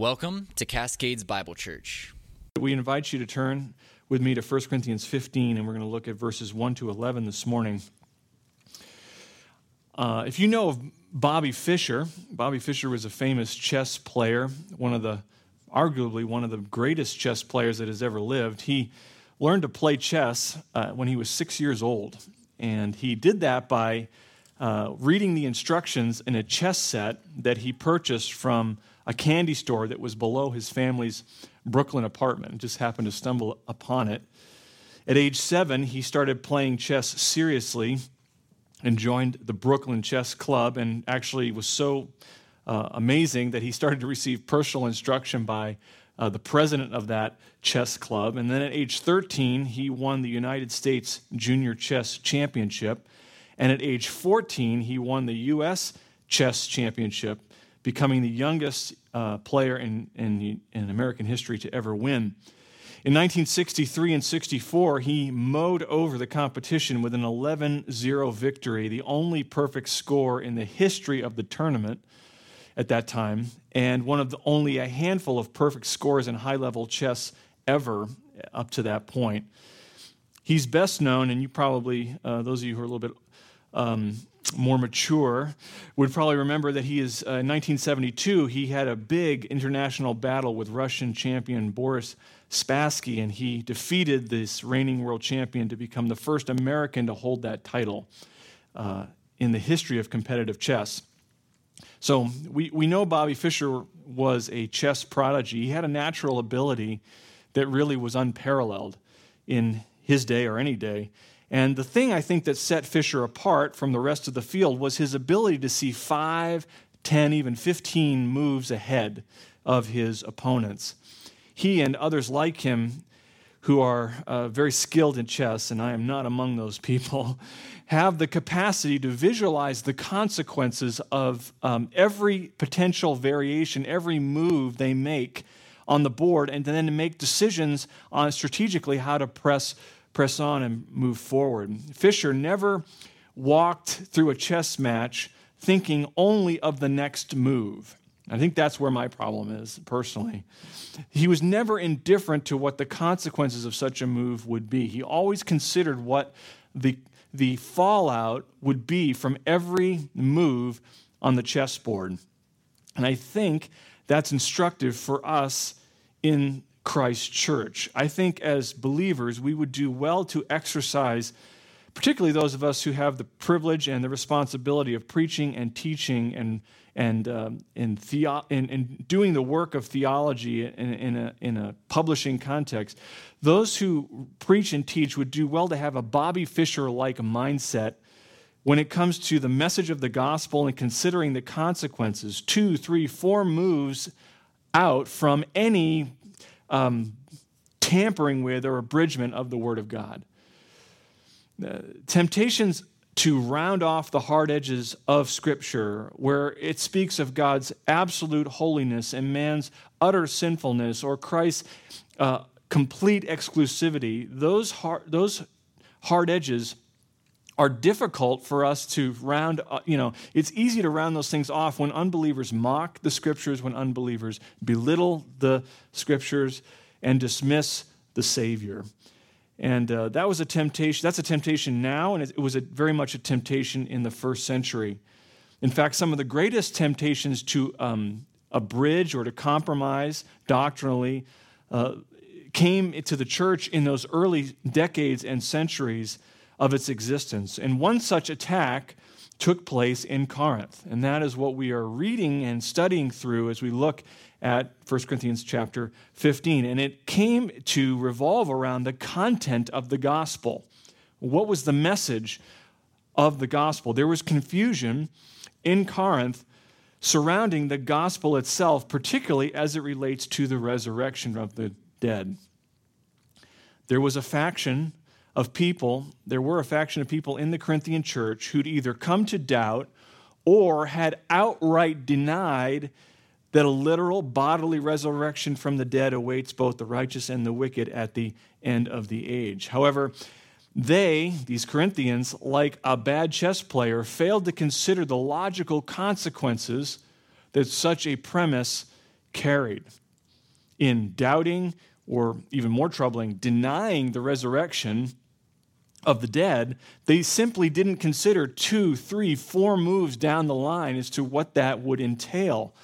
Welcome to Cascades Bible Church. We invite you to turn with me to 1 Corinthians 15, and we're going to look at verses 1 to 11 this morning. Uh, if you know of Bobby Fischer, Bobby Fischer was a famous chess player, one of the, arguably, one of the greatest chess players that has ever lived. He learned to play chess uh, when he was six years old, and he did that by uh, reading the instructions in a chess set that he purchased from a candy store that was below his family's Brooklyn apartment. Just happened to stumble upon it. At age seven, he started playing chess seriously and joined the Brooklyn Chess Club, and actually was so uh, amazing that he started to receive personal instruction by uh, the president of that chess club. And then at age 13, he won the United States Junior Chess Championship. And at age 14, he won the U.S. Chess Championship, becoming the youngest uh, player in, in, in American history to ever win. In 1963 and 64, he mowed over the competition with an 11 0 victory, the only perfect score in the history of the tournament at that time, and one of the only a handful of perfect scores in high level chess ever up to that point. He's best known, and you probably, uh, those of you who are a little bit um, more mature would probably remember that he is uh, in 1972 he had a big international battle with russian champion boris spassky and he defeated this reigning world champion to become the first american to hold that title uh, in the history of competitive chess. So we, we know bobby fischer was a chess prodigy. He had a natural ability that really was unparalleled in his day or any day and the thing I think that set Fischer apart from the rest of the field was his ability to see five, 10, even 15 moves ahead of his opponents. He and others like him, who are uh, very skilled in chess, and I am not among those people, have the capacity to visualize the consequences of um, every potential variation, every move they make on the board, and then to make decisions on strategically how to press press on and move forward. Fischer never walked through a chess match thinking only of the next move. I think that's where my problem is, personally. He was never indifferent to what the consequences of such a move would be. He always considered what the, the fallout would be from every move on the chessboard. And I think that's instructive for us in Christ church. I think as believers, we would do well to exercise, particularly those of us who have the privilege and the responsibility of preaching and teaching and, and um, in, theo- in, in, doing the work of theology in, in, a, in a publishing context. Those who preach and teach would do well to have a Bobby Fischer like mindset when it comes to the message of the gospel and considering the consequences, two, three, four moves out from any um, tampering with or abridgment of the Word of God. Uh, temptations to round off the hard edges of Scripture, where it speaks of God's absolute holiness and man's utter sinfulness, or Christ's uh, complete exclusivity, those hard, those hard edges are difficult for us to round uh, you know it's easy to round those things off when unbelievers mock the scriptures when unbelievers belittle the scriptures and dismiss the savior. And uh, that was a temptation that's a temptation now and it was a, very much a temptation in the first century. In fact some of the greatest temptations to um, abridge or to compromise doctrinally uh, came to the church in those early decades and centuries of its existence. And one such attack took place in Corinth. And that is what we are reading and studying through as we look at 1 Corinthians chapter 15. And it came to revolve around the content of the gospel. What was the message of the gospel? There was confusion in Corinth surrounding the gospel itself, particularly as it relates to the resurrection of the dead. There was a faction of people, there were a faction of people in the Corinthian church who'd either come to doubt or had outright denied that a literal bodily resurrection from the dead awaits both the righteous and the wicked at the end of the age. However, they, these Corinthians, like a bad chess player, failed to consider the logical consequences that such a premise carried in doubting or even more troubling, denying the resurrection of the dead, they simply didn't consider two, three, four moves down the line as to what that would entail.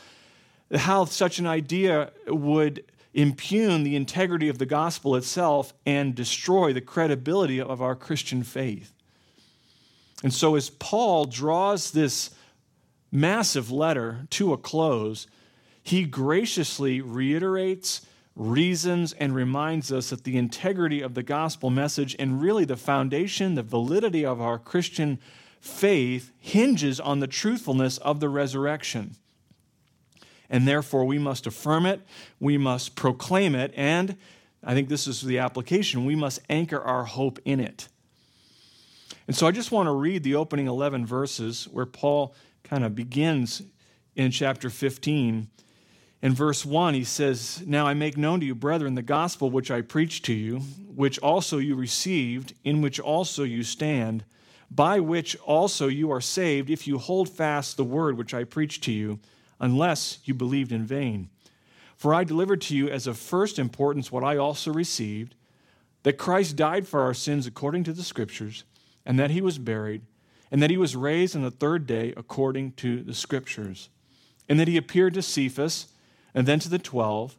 How such an idea would impugn the integrity of the gospel itself and destroy the credibility of our Christian faith. And so, as Paul draws this massive letter to a close, he graciously reiterates, reasons, and reminds us that the integrity of the gospel message and really the foundation, the validity of our Christian faith hinges on the truthfulness of the resurrection and therefore we must affirm it, we must proclaim it, and I think this is the application we must anchor our hope in it. And so I just want to read the opening 11 verses where Paul kind of begins in chapter 15. In verse 1, he says, Now I make known to you, brethren, the gospel which I preached to you, which also you received, in which also you stand, by which also you are saved, if you hold fast the word which I preached to you unless you believed in vain. For I delivered to you as of first importance what I also received that Christ died for our sins according to the Scriptures, and that he was buried, and that he was raised on the third day according to the Scriptures, and that he appeared to Cephas, and then to the twelve.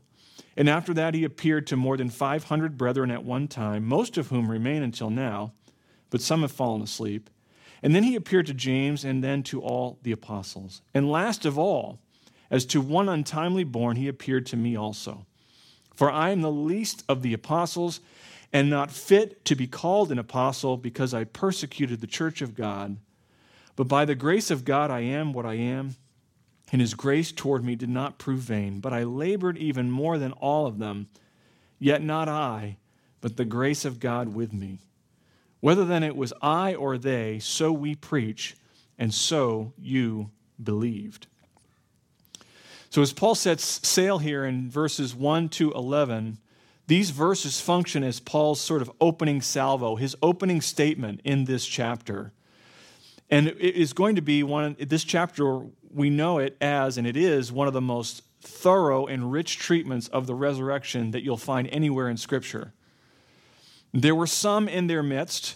And after that, he appeared to more than 500 brethren at one time, most of whom remain until now, but some have fallen asleep. And then he appeared to James, and then to all the apostles. And last of all, as to one untimely born, he appeared to me also. For I am the least of the apostles, and not fit to be called an apostle, because I persecuted the church of God. But by the grace of God, I am what I am, and his grace toward me did not prove vain. But I labored even more than all of them, yet not I, but the grace of God with me. Whether then it was I or they, so we preach, and so you believed. So, as Paul sets sail here in verses 1 to 11, these verses function as Paul's sort of opening salvo, his opening statement in this chapter. And it is going to be one, this chapter, we know it as, and it is, one of the most thorough and rich treatments of the resurrection that you'll find anywhere in Scripture. There were some in their midst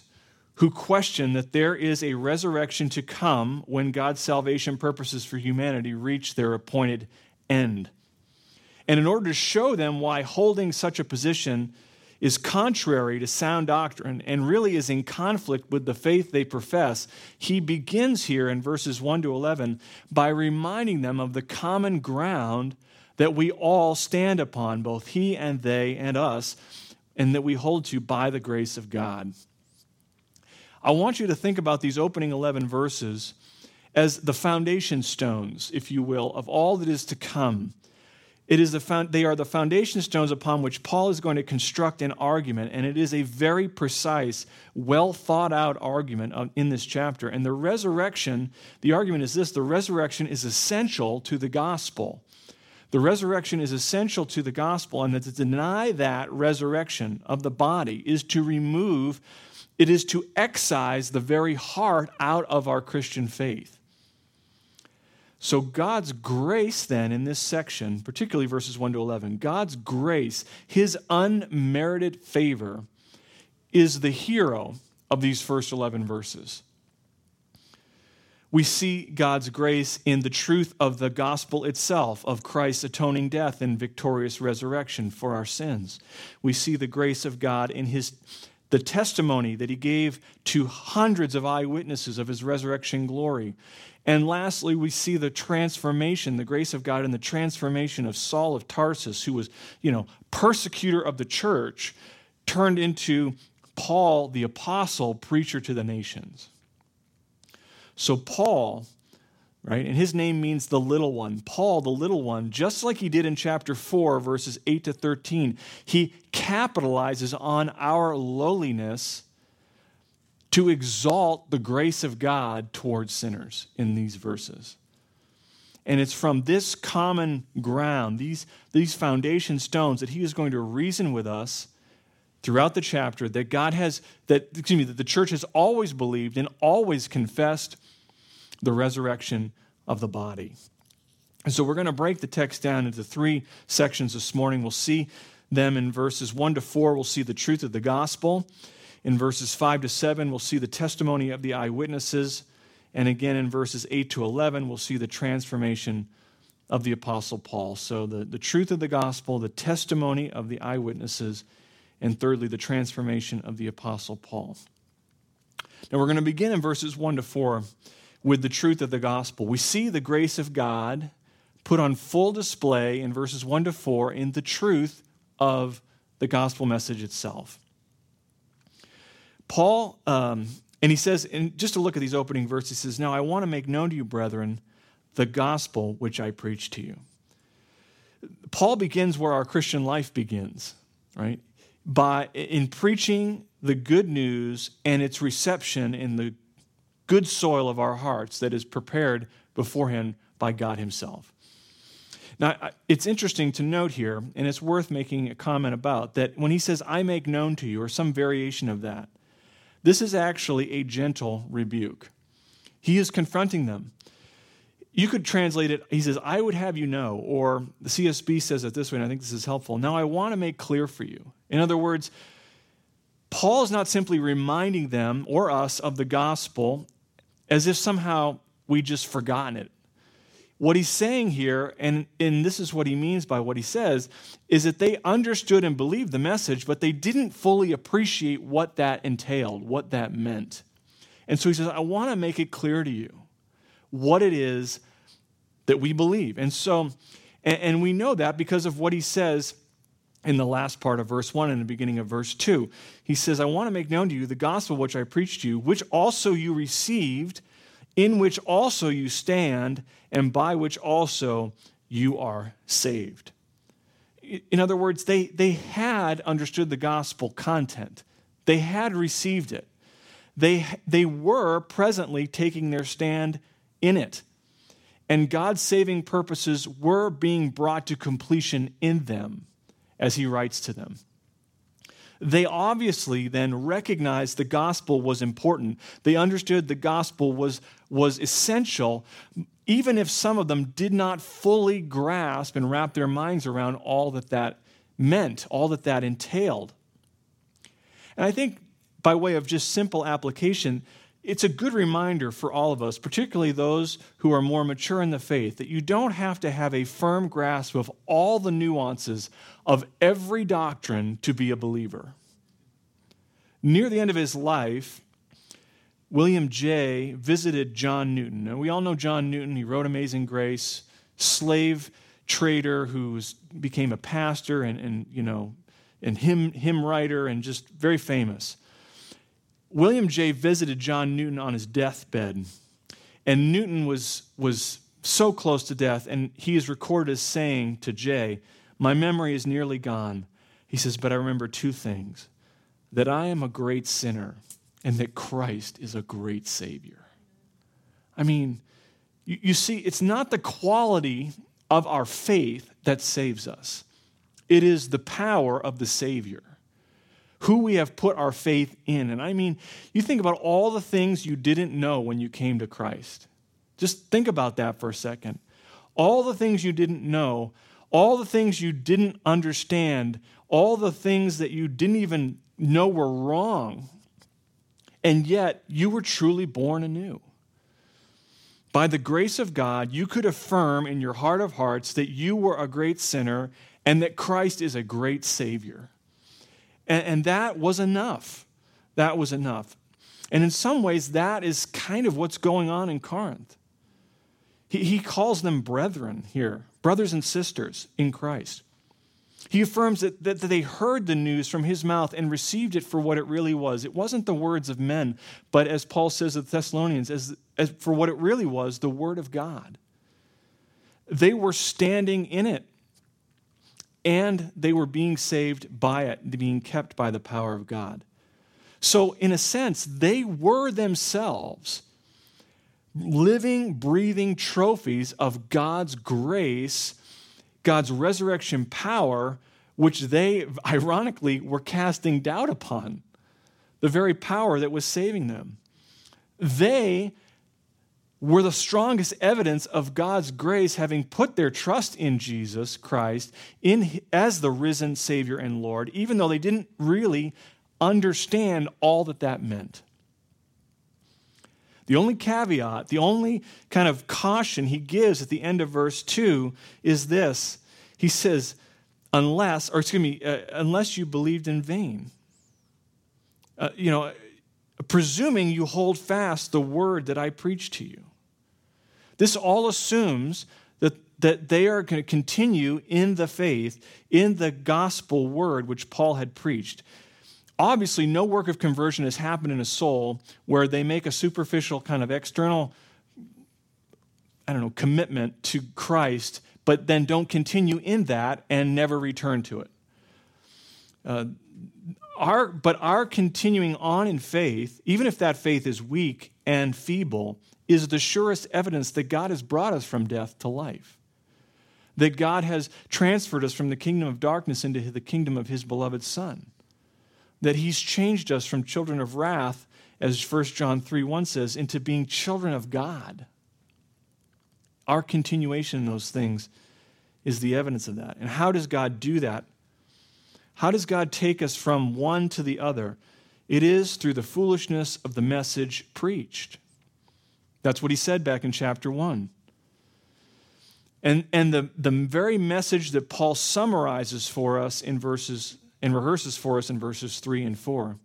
who question that there is a resurrection to come when God's salvation purposes for humanity reach their appointed end. And in order to show them why holding such a position is contrary to sound doctrine and really is in conflict with the faith they profess, he begins here in verses 1 to 11 by reminding them of the common ground that we all stand upon, both he and they and us, and that we hold to by the grace of God. I want you to think about these opening 11 verses as the foundation stones, if you will, of all that is to come. It is the they are the foundation stones upon which Paul is going to construct an argument, and it is a very precise, well thought out argument in this chapter. And the resurrection, the argument is this the resurrection is essential to the gospel. The resurrection is essential to the gospel, and that to deny that resurrection of the body is to remove, it is to excise the very heart out of our Christian faith. So, God's grace, then, in this section, particularly verses 1 to 11, God's grace, his unmerited favor, is the hero of these first 11 verses. We see God's grace in the truth of the gospel itself, of Christ's atoning death and victorious resurrection for our sins. We see the grace of God in his the testimony that he gave to hundreds of eyewitnesses of his resurrection glory. And lastly, we see the transformation, the grace of God in the transformation of Saul of Tarsus, who was, you know, persecutor of the church, turned into Paul the apostle, preacher to the nations. So Paul right? And his name means the little one. Paul, the little one, just like he did in chapter 4, verses 8 to 13, he capitalizes on our lowliness to exalt the grace of God towards sinners in these verses. And it's from this common ground, these, these foundation stones, that he is going to reason with us throughout the chapter that God has, that, excuse me, that the church has always believed and always confessed the resurrection of the body. And so we're going to break the text down into three sections this morning. We'll see them in verses 1 to 4. We'll see the truth of the gospel. In verses 5 to 7, we'll see the testimony of the eyewitnesses. And again, in verses 8 to 11, we'll see the transformation of the Apostle Paul. So, the, the truth of the gospel, the testimony of the eyewitnesses, and thirdly, the transformation of the Apostle Paul. Now, we're going to begin in verses 1 to 4 with the truth of the gospel. We see the grace of God put on full display in verses 1 to 4 in the truth of the gospel message itself. Paul, um, and he says, and just to look at these opening verses, he says, Now I want to make known to you, brethren, the gospel which I preach to you. Paul begins where our Christian life begins, right? By in preaching the good news and its reception in the good soil of our hearts that is prepared beforehand by God Himself. Now, it's interesting to note here, and it's worth making a comment about, that when he says, I make known to you, or some variation of that, this is actually a gentle rebuke. He is confronting them. You could translate it, he says, I would have you know, or the CSB says it this way, and I think this is helpful. Now, I want to make clear for you. In other words, Paul is not simply reminding them or us of the gospel as if somehow we just forgotten it what he's saying here, and, and this is what he means by what he says, is that they understood and believed the message, but they didn't fully appreciate what that entailed, what that meant. And so he says, I want to make it clear to you what it is that we believe. And so, and, and we know that because of what he says in the last part of verse 1 and the beginning of verse 2. He says, I want to make known to you the gospel which I preached to you, which also you received in which also you stand, and by which also you are saved. In other words, they, they had understood the gospel content, they had received it. They, they were presently taking their stand in it. And God's saving purposes were being brought to completion in them, as he writes to them. They obviously then recognized the gospel was important. They understood the gospel was, was essential, even if some of them did not fully grasp and wrap their minds around all that that meant, all that that entailed. And I think, by way of just simple application, it's a good reminder for all of us, particularly those who are more mature in the faith, that you don't have to have a firm grasp of all the nuances of every doctrine to be a believer. Near the end of his life, William Jay visited John Newton. And we all know John Newton. He wrote Amazing Grace, slave trader who became a pastor and, and you know, and hymn, hymn writer and just very famous. William Jay visited John Newton on his deathbed. And Newton was, was so close to death, and he is recorded as saying to Jay, My memory is nearly gone. He says, But I remember two things that I am a great sinner and that Christ is a great Savior. I mean, you, you see, it's not the quality of our faith that saves us, it is the power of the Savior. Who we have put our faith in. And I mean, you think about all the things you didn't know when you came to Christ. Just think about that for a second. All the things you didn't know, all the things you didn't understand, all the things that you didn't even know were wrong, and yet you were truly born anew. By the grace of God, you could affirm in your heart of hearts that you were a great sinner and that Christ is a great Savior. And, and that was enough. That was enough. And in some ways, that is kind of what's going on in Corinth. He, he calls them brethren here, brothers and sisters in Christ. He affirms that, that, they heard the news from his mouth and received it for what it really was. It wasn't the words of men, but as Paul says to the Thessalonians, as, as for what it really was, the word of God. They were standing in it, and they were being saved by it, being kept by the power of God. So, in a sense, they were themselves living, breathing trophies of God's grace God's resurrection power, which they, ironically, were casting doubt upon, the very power that was saving them. They were the strongest evidence of God's grace, having put their trust in Jesus Christ in, as the risen Savior and Lord, even though they didn't really understand all that that meant. The only caveat, the only kind of caution he gives at the end of verse 2 is this. He says, unless, or excuse me, uh, unless you believed in vain. Uh, you know, presuming you hold fast the word that I preached to you. This all assumes that, that they are going to continue in the faith, in the gospel word which Paul had preached. Obviously, no work of conversion has happened in a soul where they make a superficial kind of external, I don't know, commitment to Christ, but then don't continue in that and never return to it. Uh, our, but our continuing on in faith, even if that faith is weak and feeble, is the surest evidence that God has brought us from death to life. That God has transferred us from the kingdom of darkness into the kingdom of his beloved Son. That he's changed us from children of wrath, as 1 John 3 1 says, into being children of God. Our continuation in those things is the evidence of that. And how does God do that? How does God take us from one to the other? It is through the foolishness of the message preached. That's what he said back in chapter 1. And, and the, the very message that Paul summarizes for us in verses and rehearses for us in verses 3 and 4.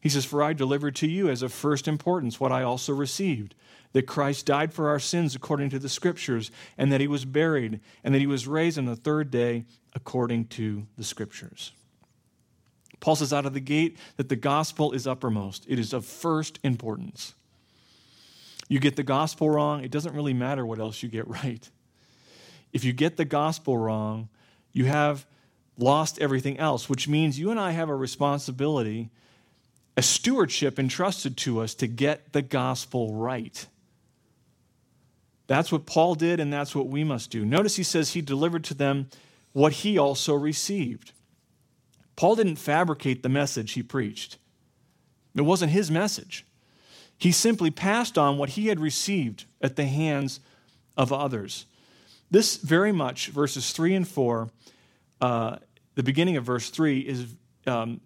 He says, For I delivered to you as of first importance what I also received that Christ died for our sins according to the Scriptures, and that he was buried, and that he was raised on the third day according to the Scriptures. Paul says out of the gate that the gospel is uppermost, it is of first importance. You get the gospel wrong, it doesn't really matter what else you get right. If you get the gospel wrong, you have lost everything else, which means you and I have a responsibility, a stewardship entrusted to us to get the gospel right. That's what Paul did, and that's what we must do. Notice he says he delivered to them what he also received. Paul didn't fabricate the message he preached, it wasn't his message. He simply passed on what he had received at the hands of others. This very much, verses 3 and 4, uh, the beginning of verse 3, is um,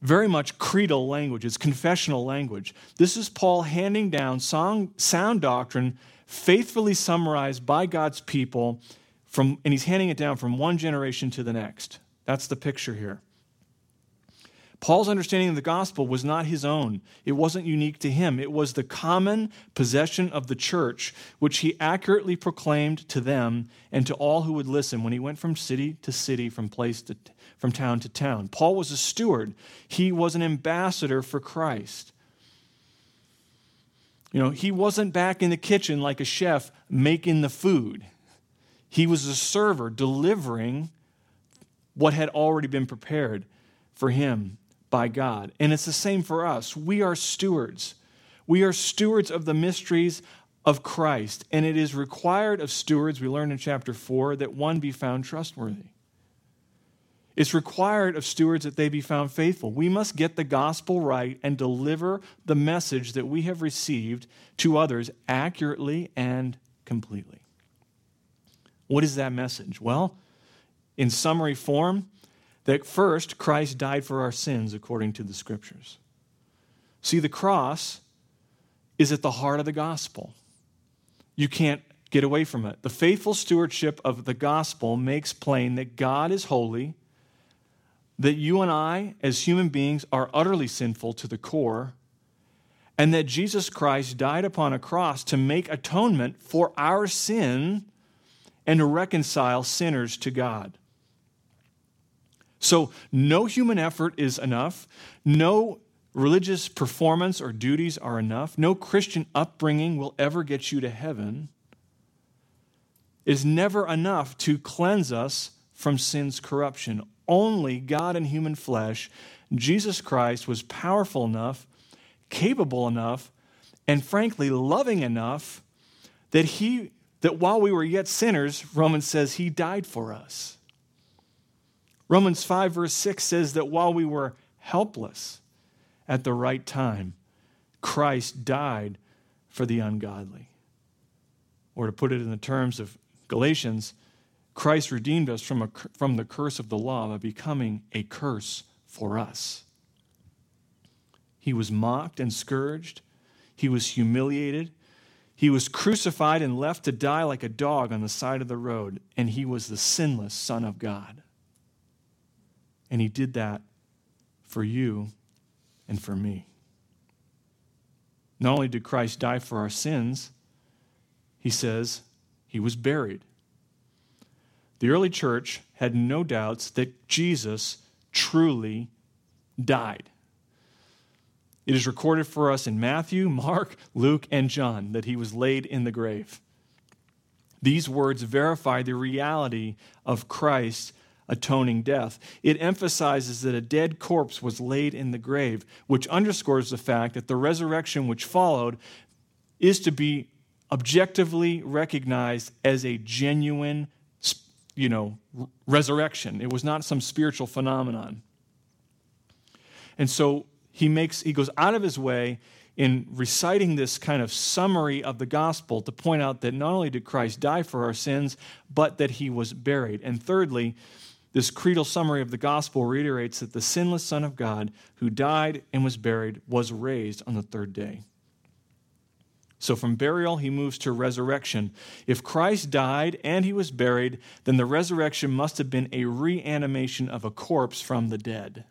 very much creedal language, it's confessional language. This is Paul handing down song, sound doctrine faithfully summarized by God's people, from, and he's handing it down from one generation to the next. That's the picture here. Paul's understanding of the gospel was not his own. It wasn't unique to him. It was the common possession of the church, which he accurately proclaimed to them and to all who would listen when he went from city to city, from place to from town to town. Paul was a steward. He was an ambassador for Christ. You know, he wasn't back in the kitchen like a chef making the food. He was a server delivering what had already been prepared for him by God. And it's the same for us. We are stewards. We are stewards of the mysteries of Christ. And it is required of stewards, we learned in chapter 4, that one be found trustworthy. It's required of stewards that they be found faithful. We must get the gospel right and deliver the message that we have received to others accurately and completely. What is that message? Well, in summary form, that first, Christ died for our sins according to the scriptures. See, the cross is at the heart of the gospel. You can't get away from it. The faithful stewardship of the gospel makes plain that God is holy, that you and I, as human beings, are utterly sinful to the core, and that Jesus Christ died upon a cross to make atonement for our sin and to reconcile sinners to God. So, no human effort is enough. No religious performance or duties are enough. No Christian upbringing will ever get you to heaven. It is never enough to cleanse us from sin's corruption. Only God in human flesh, Jesus Christ, was powerful enough, capable enough, and frankly, loving enough that he that while we were yet sinners, Romans says he died for us. Romans 5, verse 6 says that while we were helpless at the right time, Christ died for the ungodly. or to put it in the terms of Galatians, Christ redeemed us from, a, from the curse of the law by becoming a curse for us. He was mocked and scourged. He was humiliated. He was crucified and left to die like a dog on the side of the road, and he was the sinless Son of God. And he did that for you and for me. Not only did Christ die for our sins, he says he was buried. The early church had no doubts that Jesus truly died. It is recorded for us in Matthew, Mark, Luke, and John that he was laid in the grave. These words verify the reality of Christ's atoning death. It emphasizes that a dead corpse was laid in the grave, which underscores the fact that the resurrection which followed is to be objectively recognized as a genuine, you know, resurrection. It was not some spiritual phenomenon. And so he makes he goes out of his way in reciting this kind of summary of the gospel to point out that not only did Christ die for our sins, but that he was buried. And thirdly, this creedal summary of the gospel reiterates that the sinless Son of God, who died and was buried, was raised on the third day. So from burial, he moves to resurrection. If Christ died and he was buried, then the resurrection must have been a reanimation of a corpse from the dead.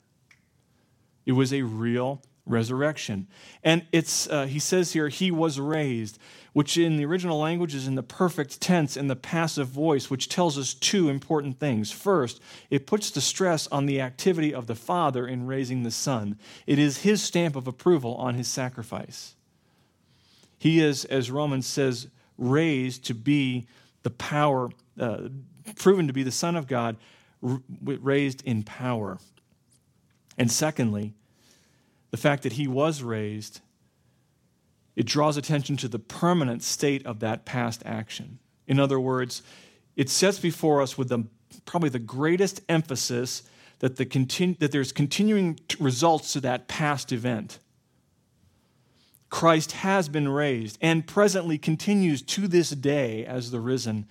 It was a real resurrection. And it's, uh, he says here, he was raised, which in the original language is in the perfect tense in the passive voice, which tells us two important things. First, it puts the stress on the activity of the Father in raising the Son, it is his stamp of approval on his sacrifice. He is, as Romans says, raised to be the power, uh, proven to be the Son of God, raised in power. And secondly, the fact that he was raised, it draws attention to the permanent state of that past action. In other words, it sets before us with the, probably the greatest emphasis that, the continu- that there's continuing results to that past event. Christ has been raised and presently continues to this day as the risen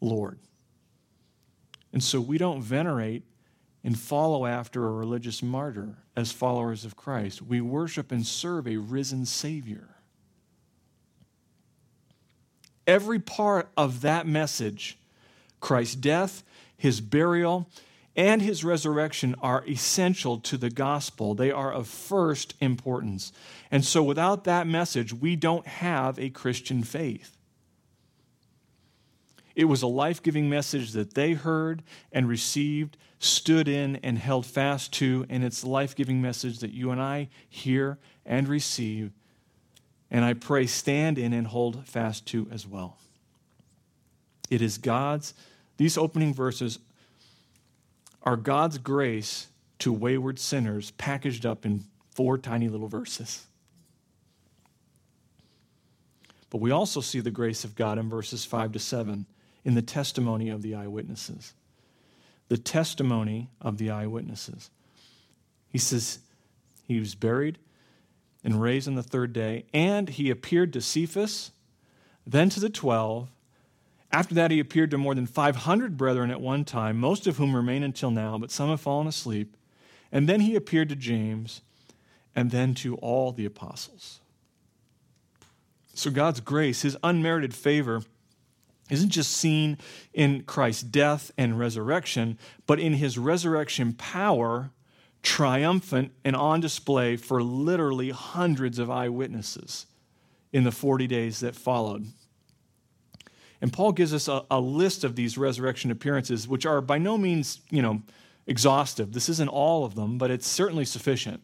Lord. And so we don't venerate and follow after a religious martyr as followers of Christ. We worship and serve a risen Savior. Every part of that message, Christ's death, his burial, and his resurrection are essential to the gospel. They are of first importance. And so, without that message, we don't have a Christian faith. It was a life giving message that they heard and received, stood in, and held fast to, and it's a life giving message that you and I hear and receive, and I pray stand in and hold fast to as well. It is God's, these opening verses are God's grace to wayward sinners packaged up in four tiny little verses. But we also see the grace of God in verses 5 to 7 in the testimony of the eyewitnesses. The testimony of the eyewitnesses. He says he was buried and raised on the third day, and he appeared to Cephas, then to the twelve, after that, he appeared to more than 500 brethren at one time, most of whom remain until now, but some have fallen asleep. And then he appeared to James, and then to all the apostles. So God's grace, his unmerited favor, isn't just seen in Christ's death and resurrection, but in his resurrection power, triumphant and on display for literally hundreds of eyewitnesses in the 40 days that followed. And Paul gives us a, a, list of these resurrection appearances, which are by no means, you know, exhaustive. This isn't all of them, but it's certainly sufficient.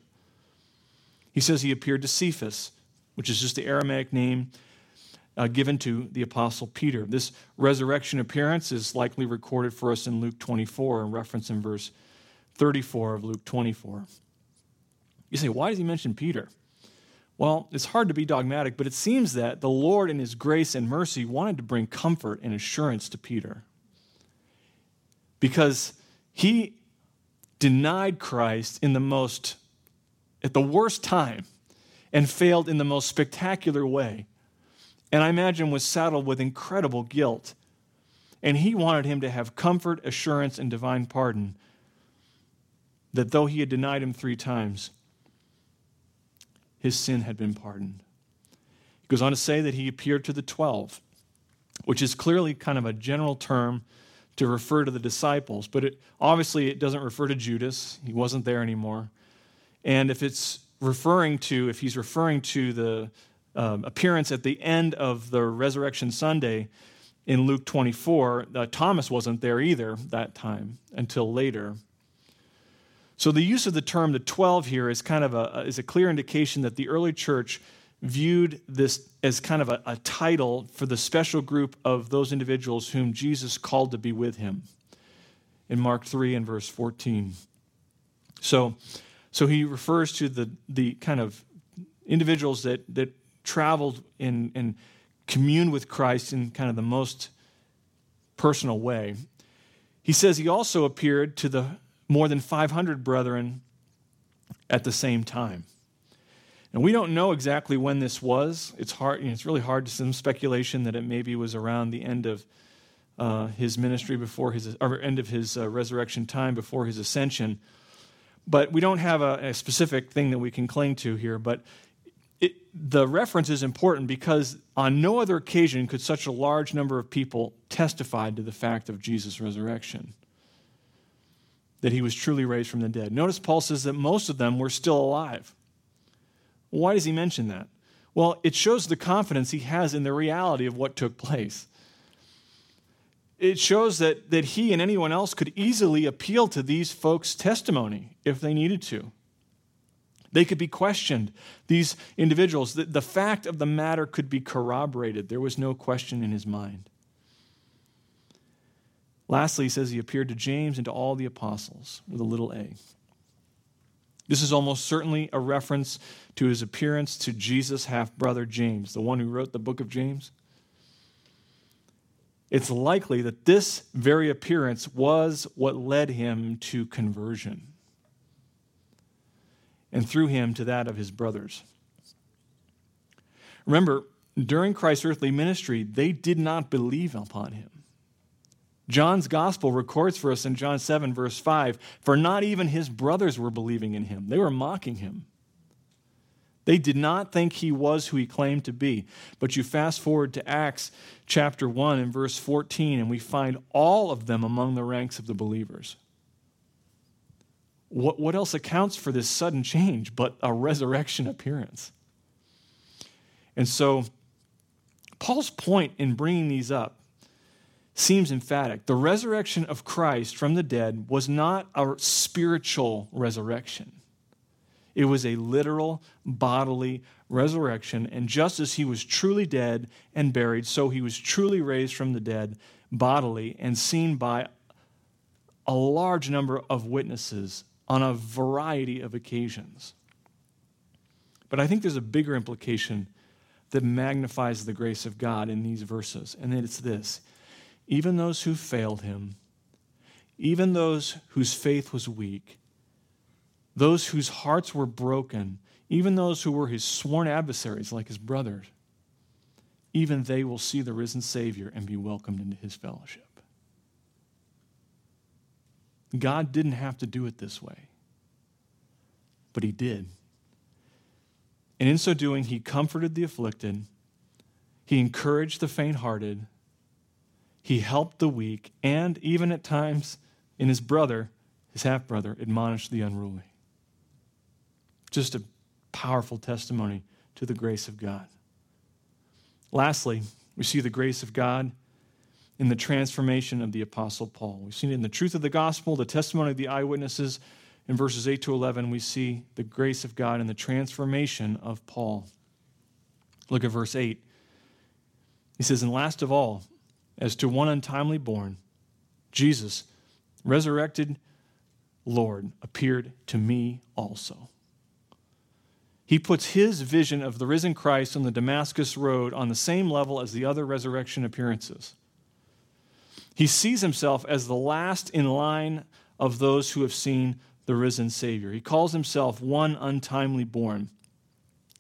He says he appeared to Cephas, which is just the Aramaic name uh, given to the Apostle Peter. This resurrection appearance is likely recorded for us in Luke 24 and referenced in verse 34 of Luke 24. You say, why does he mention Peter? Well, it's hard to be dogmatic, but it seems that the Lord, in his grace and mercy, wanted to bring comfort and assurance to Peter. Because he denied Christ in the most, at the worst time, and failed in the most spectacular way. And I imagine was saddled with incredible guilt. And he wanted him to have comfort, assurance, and divine pardon that though he had denied him three times, his sin had been pardoned. He goes on to say that he appeared to the twelve, which is clearly kind of a general term to refer to the disciples, but it, obviously it doesn't refer to Judas. He wasn't there anymore. And if it's referring to, if he's referring to the um, appearance at the end of the Resurrection Sunday in Luke 24, uh, Thomas wasn't there either that time until later. So the use of the term the 12 here is kind of a, is a clear indication that the early church viewed this as kind of a, a, title for the special group of those individuals whom Jesus called to be with him in Mark 3 and verse 14. So, so he refers to the, the kind of individuals that, that traveled in, and communed with Christ in kind of the most personal way. He says he also appeared to the more than 500 brethren at the same time. And we don't know exactly when this was. It's hard. You know, it's really hard. To Some speculation that it maybe was around the end of uh, his ministry before his or end of his uh, resurrection time before his ascension. But we don't have a, a specific thing that we can cling to here. But it, the reference is important because on no other occasion could such a large number of people testify to the fact of Jesus' resurrection, that he was truly raised from the dead. Notice Paul says that most of them were still alive. Why does he mention that? Well, it shows the confidence he has in the reality of what took place. It shows that, that he and anyone else could easily appeal to these folks' testimony if they needed to. They could be questioned. These individuals, the, the fact of the matter could be corroborated. There was no question in his mind. Lastly, he says he appeared to James and to all the apostles with a little a. This is almost certainly a reference to his appearance to Jesus' half brother James, the one who wrote the book of James. It's likely that this very appearance was what led him to conversion, and through him to that of his brothers. Remember, during Christ's earthly ministry, they did not believe upon him. John's gospel records for us in John 7, verse 5 for not even his brothers were believing in him, they were mocking him. They did not think he was who he claimed to be. But you fast forward to Acts chapter 1 and verse 14, and we find all of them among the ranks of the believers. What, what else accounts for this sudden change but a resurrection appearance? And so, Paul's point in bringing these up seems emphatic. The resurrection of Christ from the dead was not a spiritual resurrection, it was a literal, bodily resurrection. And just as he was truly dead and buried, so he was truly raised from the dead bodily and seen by a large number of witnesses on a variety of occasions. But I think there's a bigger implication that magnifies the grace of God in these verses, and it's this even those who failed him, even those whose faith was weak, those whose hearts were broken, even those who were his sworn adversaries, like his brothers, even they will see the risen Savior and be welcomed into his fellowship. God didn't have to do it this way, but he did. And in so doing, he comforted the afflicted, he encouraged the faint hearted, he helped the weak, and even at times in his brother, his half brother, admonished the unruly. Just a powerful testimony to the grace of God. Lastly, we see the grace of God in the transformation of the Apostle Paul. We've seen it in the truth of the gospel, the testimony of the eyewitnesses. In verses 8 to 11, we see the grace of God in the transformation of Paul. Look at verse 8. He says, And last of all, as to one untimely born, Jesus, resurrected Lord, appeared to me also. He puts his vision of the risen Christ on the Damascus Road on the same level as the other resurrection appearances. He sees himself as the last in line of those who have seen the risen Savior. He calls himself one untimely born.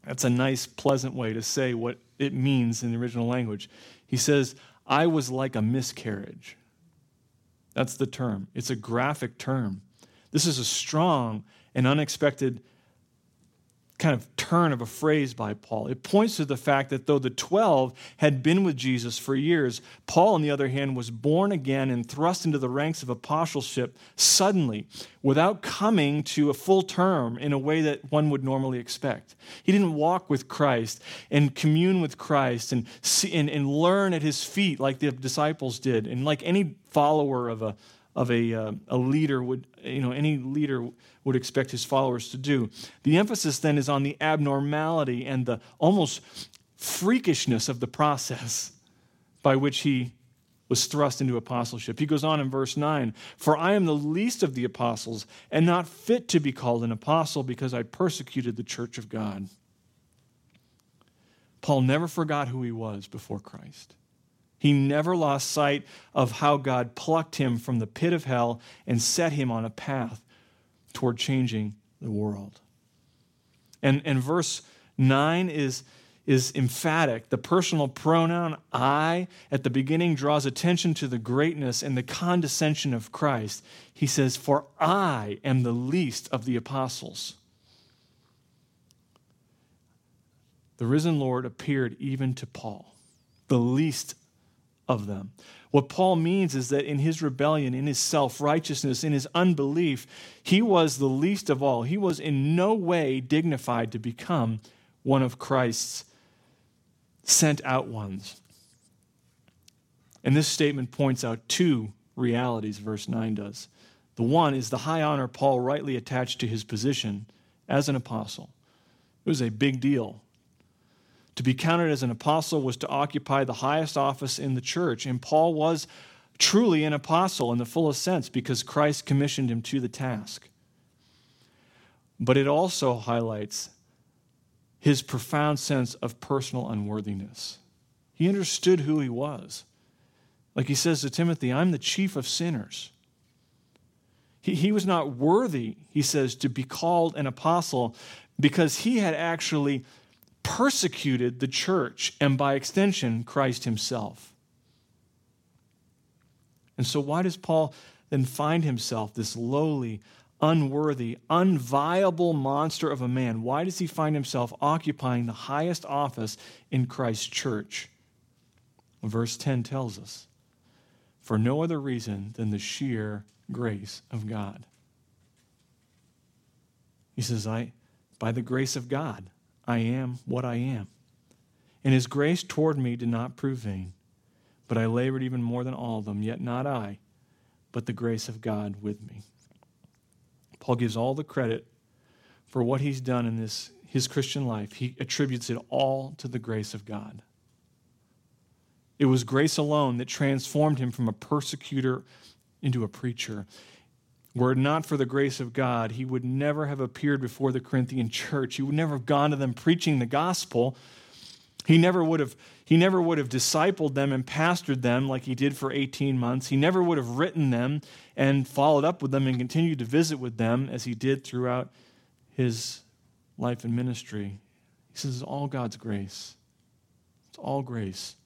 That's a nice, pleasant way to say what it means in the original language. He says, I was like a miscarriage. That's the term. It's a graphic term. This is a strong and unexpected kind of turn of a phrase by Paul. It points to the fact that though the 12 had been with Jesus for years, Paul, on the other hand, was born again and thrust into the ranks of apostleship suddenly, without coming to a full term in a way that one would normally expect. He didn't walk with Christ and commune with Christ and, see, and, and learn at his feet like the disciples did, and like any follower of a of a, uh, a leader would, you know, any leader would expect his followers to do. The emphasis then is on the abnormality and the almost freakishness of the process by which he was thrust into apostleship. He goes on in verse 9 For I am the least of the apostles and not fit to be called an apostle because I persecuted the church of God. Paul never forgot who he was before Christ. He never lost sight of how God plucked him from the pit of hell and set him on a path toward changing the world. And, and verse 9 is, is emphatic. The personal pronoun I at the beginning draws attention to the greatness and the condescension of Christ. He says, For I am the least of the apostles. The risen Lord appeared even to Paul, the least of them. What Paul means is that in his rebellion, in his self righteousness, in his unbelief, he was the least of all. He was in no way dignified to become one of Christ's sent out ones. And this statement points out two realities, verse 9 does. The one is the high honor Paul rightly attached to his position as an apostle. It was a big deal to be counted as an apostle was to occupy the highest office in the church. And Paul was truly an apostle in the fullest sense because Christ commissioned him to the task. But it also highlights his profound sense of personal unworthiness. He understood who he was. Like he says to Timothy, I'm the chief of sinners. He, he was not worthy, he says, to be called an apostle because he had actually persecuted the church and by extension, Christ himself. And so, why does Paul then find himself this lowly, unworthy, unviable monster of a man? Why does he find himself occupying the highest office in Christ's church? Verse 10 tells us for no other reason than the sheer grace of God. He says, I, by the grace of God, I am what I am. And his grace toward me did not prove vain, but I labored even more than all of them, yet not I, but the grace of God with me. Paul gives all the credit for what he's done in this his Christian life. He attributes it all to the grace of God. It was grace alone that transformed him from a persecutor into a preacher. Were it not for the grace of God, he would never have appeared before the Corinthian church. He would never have gone to them preaching the gospel. He never would have, he never would have discipled them and pastored them like he did for 18 months. He never would have written them and followed up with them and continued to visit with them as he did throughout his life and ministry. He says it's all God's grace. It's all grace.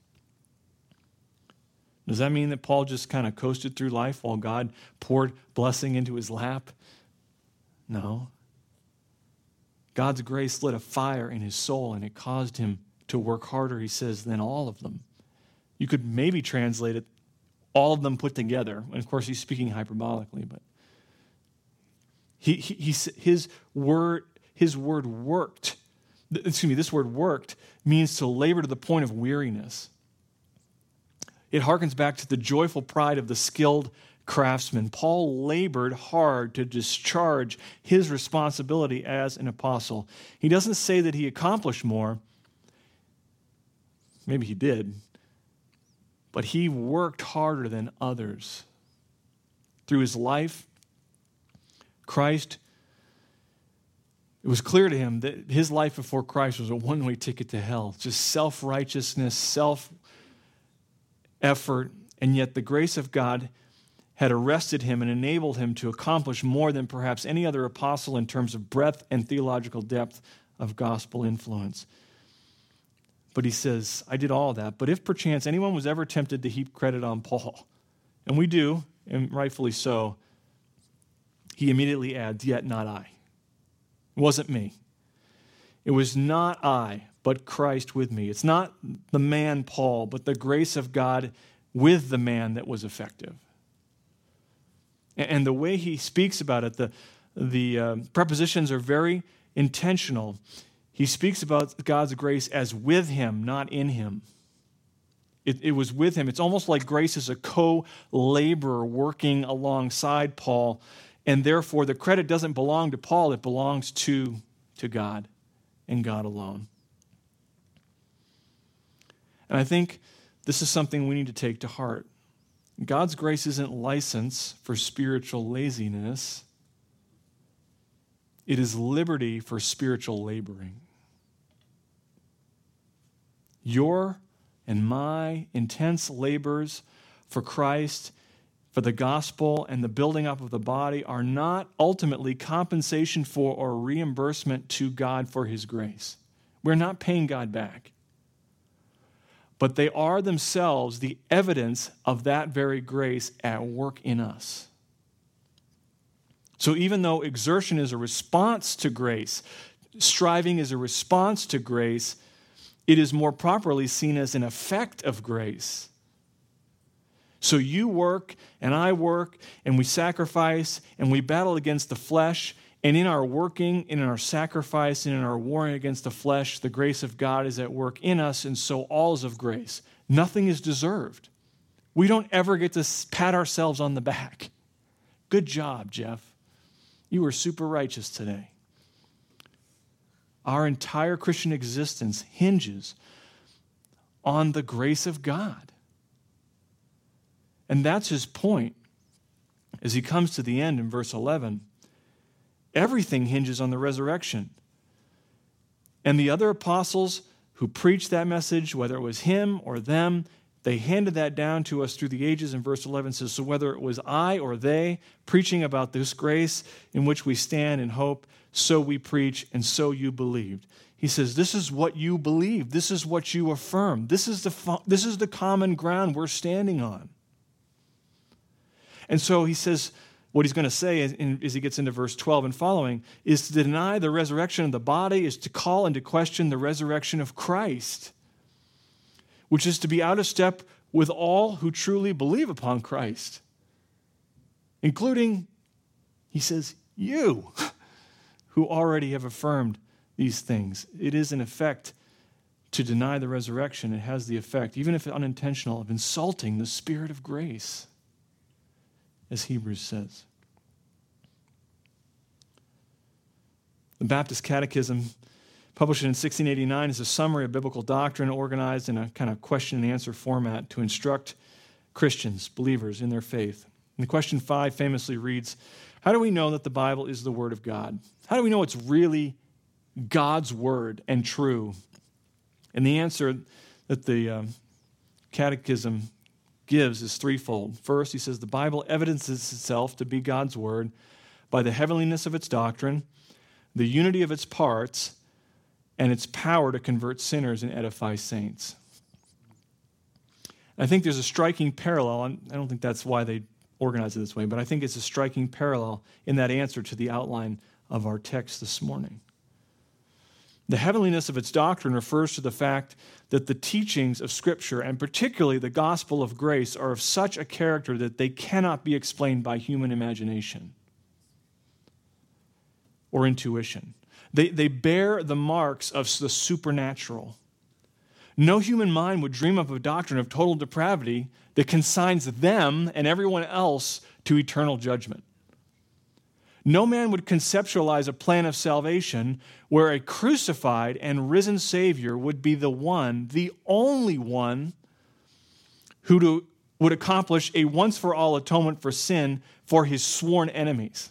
Does that mean that Paul just kind of coasted through life while God poured blessing into his lap? No. God's grace lit a fire in his soul and it caused him to work harder, he says, than all of them. You could maybe translate it, all of them put together. And of course, he's speaking hyperbolically, but he, he, he, his, word, his word worked. Excuse me, this word worked means to labor to the point of weariness. It harkens back to the joyful pride of the skilled craftsman. Paul labored hard to discharge his responsibility as an apostle. He doesn't say that he accomplished more. Maybe he did. But he worked harder than others. Through his life, Christ, it was clear to him that his life before Christ was a one way ticket to hell. Just self righteousness, self effort, and yet the grace of God had arrested him and enabled him to accomplish more than perhaps any other apostle in terms of breadth and theological depth of gospel influence. But he says, I did all that. But if perchance anyone was ever tempted to heap credit on Paul, and we do, and rightfully so, he immediately adds, Yet not I. It wasn't me. It was not I, but Christ with me. It's not the man Paul, but the grace of God with the man that was effective. And the way he speaks about it, the, the uh, prepositions are very intentional. He speaks about God's grace as with him, not in him. It, it was with him. It's almost like grace is a co laborer working alongside Paul, and therefore the credit doesn't belong to Paul, it belongs to, to God and God alone. And I think this is something we need to take to heart. God's grace isn't license for spiritual laziness. It is liberty for spiritual laboring. Your and my intense labors for Christ, for the gospel, and the building up of the body are not ultimately compensation for or reimbursement to God for his grace. We're not paying God back. But they are themselves the evidence of that very grace at work in us. So even though exertion is a response to grace, striving is a response to grace, it is more properly seen as an effect of grace. So you work and I work and we sacrifice and we battle against the flesh. And in our working, in our sacrifice, and in our warring against the flesh, the grace of God is at work in us, and so all is of grace. Nothing is deserved. We don't ever get to pat ourselves on the back. Good job, Jeff. You were super righteous today. Our entire Christian existence hinges on the grace of God. And that's his point as he comes to the end in verse 11. Everything hinges on the resurrection. And the other apostles who preached that message, whether it was him or them, they handed that down to us through the ages. And verse 11 says, So whether it was I or they preaching about this grace in which we stand in hope, so we preach, and so you believed. He says, This is what you believe. This is what you affirm. This is the, this is the common ground we're standing on. And so he says, what he's going to say as he gets into verse 12 and following is to deny the resurrection of the body, is to call into question the resurrection of Christ, which is to be out of step with all who truly believe upon Christ, including, he says, you. who already have affirmed these things. It is, in effect, to deny the resurrection. It has the effect, even if unintentional, of insulting the Spirit of grace, as Hebrews says. The Baptist Catechism, published in 1689, is a summary of biblical doctrine organized in a kind of question and answer format to instruct Christians, believers, in their faith. And question five famously reads How do we know that the Bible is the Word of God? How do we know it's really God's Word and true? And the answer that the um, Catechism gives is threefold. First, he says the Bible evidences itself to be God's Word by the heavenliness of its doctrine, the unity of its parts, and its power to convert sinners and edify saints. I think there's a striking parallel, and I don't think that's why they organize it this way, but I think it's a striking parallel in that answer to the outline of our text this morning. The heavenliness of its doctrine refers to the fact that the teachings of Scripture, and particularly the gospel of grace, are of such a character that they cannot be explained by human imagination or intuition. They, they bear the marks of the supernatural. No human mind would dream up a doctrine of total depravity that consigns them and everyone else to eternal judgment. No man would conceptualize a plan of salvation where a crucified and risen Savior would be the one, the only one, who to, would accomplish a once for all atonement for sin for his sworn enemies.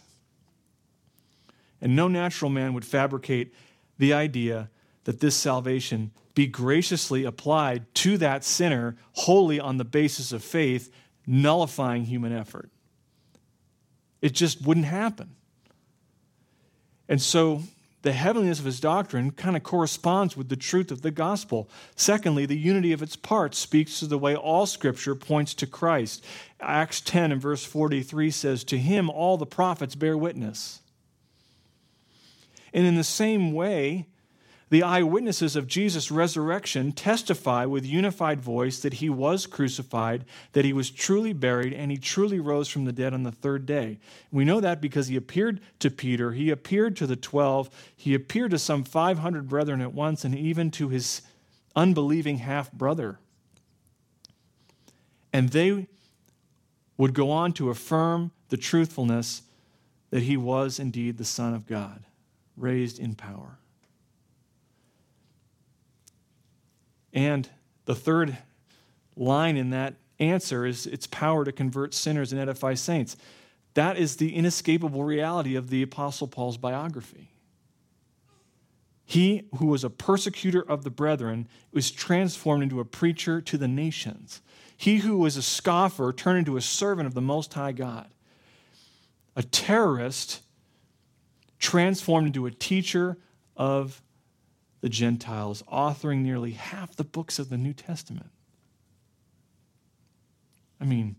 And no natural man would fabricate the idea that this salvation be graciously applied to that sinner wholly on the basis of faith, nullifying human effort. It just wouldn't happen. And so the heavenliness of his doctrine kind of corresponds with the truth of the gospel. Secondly, the unity of its parts speaks to the way all scripture points to Christ. Acts 10 and verse 43 says, To him all the prophets bear witness. And in the same way, the eyewitnesses of Jesus' resurrection testify with unified voice that he was crucified, that he was truly buried, and he truly rose from the dead on the third day. We know that because he appeared to Peter, he appeared to the twelve, he appeared to some 500 brethren at once, and even to his unbelieving half brother. And they would go on to affirm the truthfulness that he was indeed the Son of God, raised in power. And the third line in that answer is its power to convert sinners and edify saints. That is the inescapable reality of the Apostle Paul's biography. He who was a persecutor of the brethren was transformed into a preacher to the nations. He who was a scoffer turned into a servant of the Most High God. A terrorist transformed into a teacher of the Gentiles, authoring nearly half the books of the New Testament. I mean,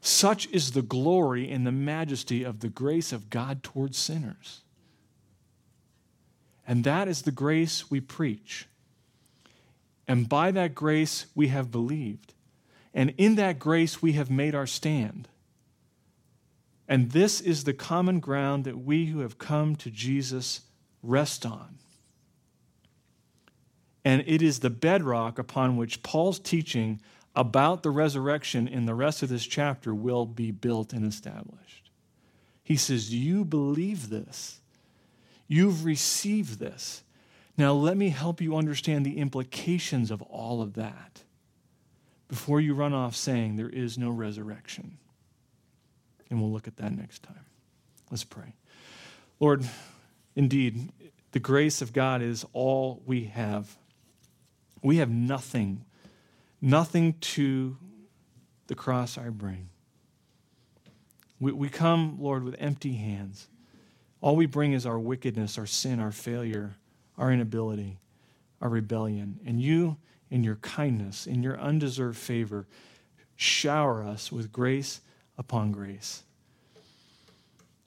such is the glory and the majesty of the grace of God towards sinners. And that is the grace we preach. And by that grace we have believed. And in that grace we have made our stand. And this is the common ground that we who have come to Jesus rest on. And it is the bedrock upon which Paul's teaching about the resurrection in the rest of this chapter will be built and established. He says, You believe this, you've received this. Now, let me help you understand the implications of all of that before you run off saying there is no resurrection. And we'll look at that next time. Let's pray. Lord, indeed, the grace of God is all we have. We have nothing, nothing to the cross I bring. We, we come, Lord, with empty hands. All we bring is our wickedness, our sin, our failure, our inability, our rebellion. And you, in your kindness, in your undeserved favor, shower us with grace upon grace.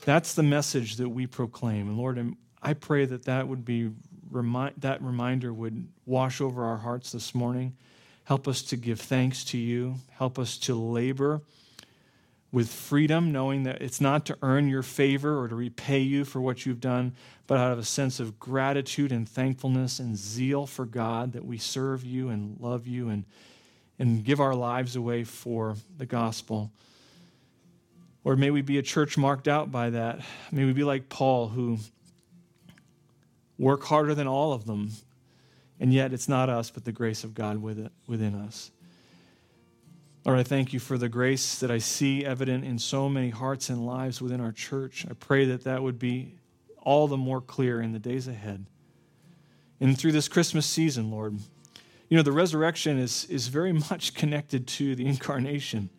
That's the message that we proclaim. And Lord, I pray that that would be that reminder would wash over our hearts this morning. Help us to give thanks to you. Help us to labor with freedom, knowing that it's not to earn your favor or to repay you for what you've done, but out of a sense of gratitude and thankfulness and zeal for God that we serve you and love you and, and give our lives away for the gospel. Or may we be a church marked out by that. May we be like Paul, who work harder than all of them. And yet it's not us, but the grace of God within us. Lord, I thank you for the grace that I see evident in so many hearts and lives within our church. I pray that that would be all the more clear in the days ahead. And through this Christmas season, Lord, you know, the resurrection is, is very much connected to the incarnation.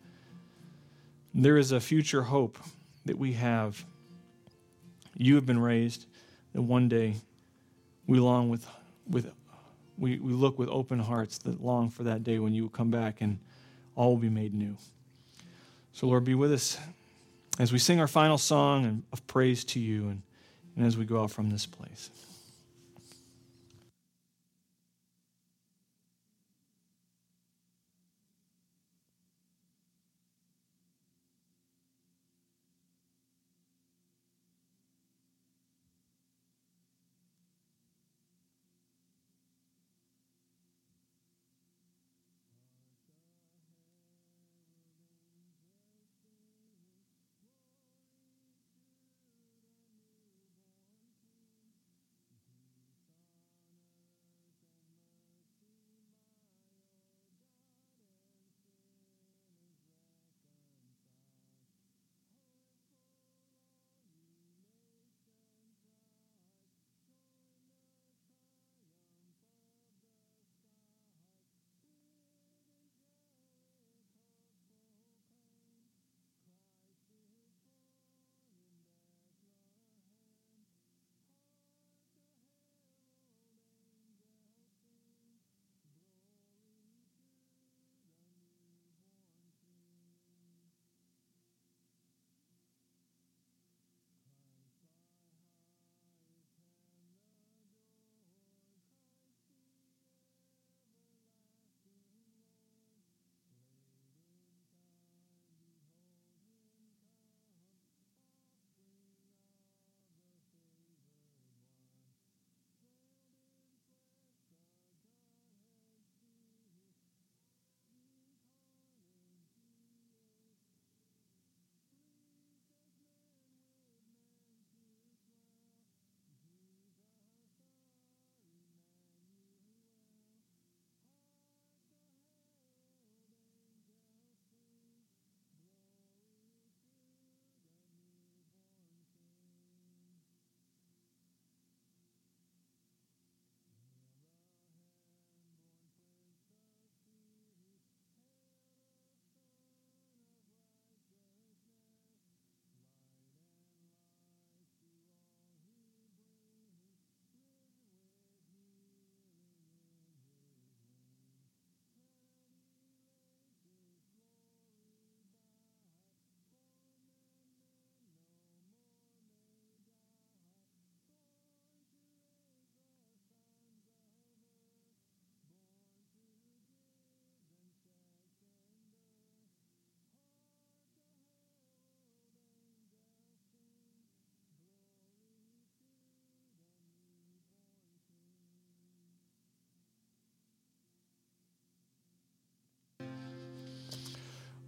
There is a future hope that we have. You have been raised, and one day we long with, with we, we look with open hearts that long for that day when you will come back and all will be made new. So, Lord, be with us as we sing our final song of praise to you and, and as we go out from this place.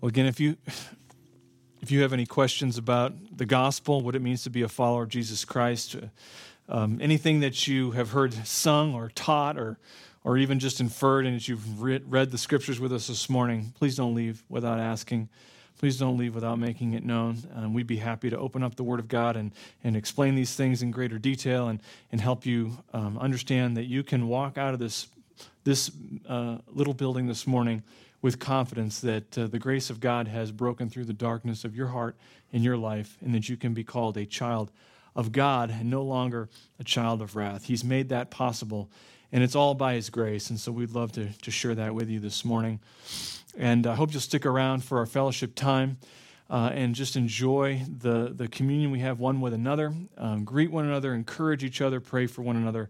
Well, again, if you if you have any questions about the gospel, what it means to be a follower of Jesus Christ, um, anything that you have heard sung or taught or or even just inferred and as you've read, read the scriptures with us this morning, please don't leave without asking. Please don't leave without making it known. Um, we'd be happy to open up the Word of God and, and explain these things in greater detail and, and help you um, understand that you can walk out of this, this uh, little building this morning with confidence that uh, the grace of God has broken through the darkness of your heart and your life, and that you can be called a child of God and no longer a child of wrath. He's made that possible, and it's all by His grace. And so we'd love to, to share that with you this morning. And I hope you'll stick around for our fellowship time. Uh, and just enjoy the, the communion we have one with another. Um, greet one another, encourage each other, pray for one another.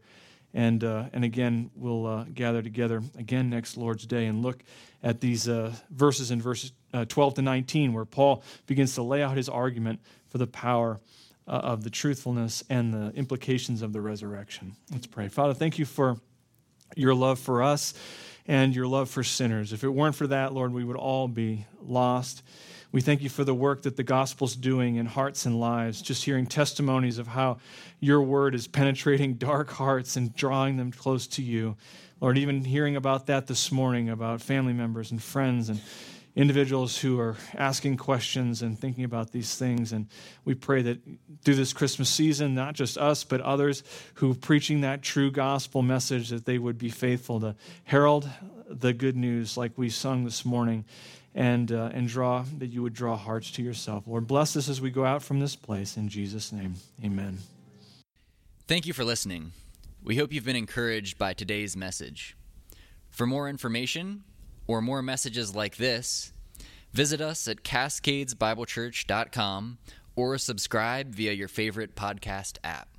And, uh, and again, we'll uh, gather together again next Lord's Day and look at these uh, verses in verses uh, 12 to 19, where Paul begins to lay out his argument for the power uh, of the truthfulness and the implications of the resurrection. Let's pray. Father, thank you for your love for us and your love for sinners. If it weren't for that, Lord, we would all be lost. We thank you for the work that the gospel's doing in hearts and lives, just hearing testimonies of how your word is penetrating dark hearts and drawing them close to you. Lord, even hearing about that this morning, about family members and friends and individuals who are asking questions and thinking about these things. And we pray that through this Christmas season, not just us, but others who are preaching that true gospel message, that they would be faithful to herald the good news like we sung this morning and, uh, and draw, that you would draw hearts to yourself. Lord, bless us as we go out from this place. In Jesus' name, amen. Thank you for listening. We hope you've been encouraged by today's message. For more information, or more messages like this, visit us at cascadesbiblechurch.com or subscribe via your favorite podcast app.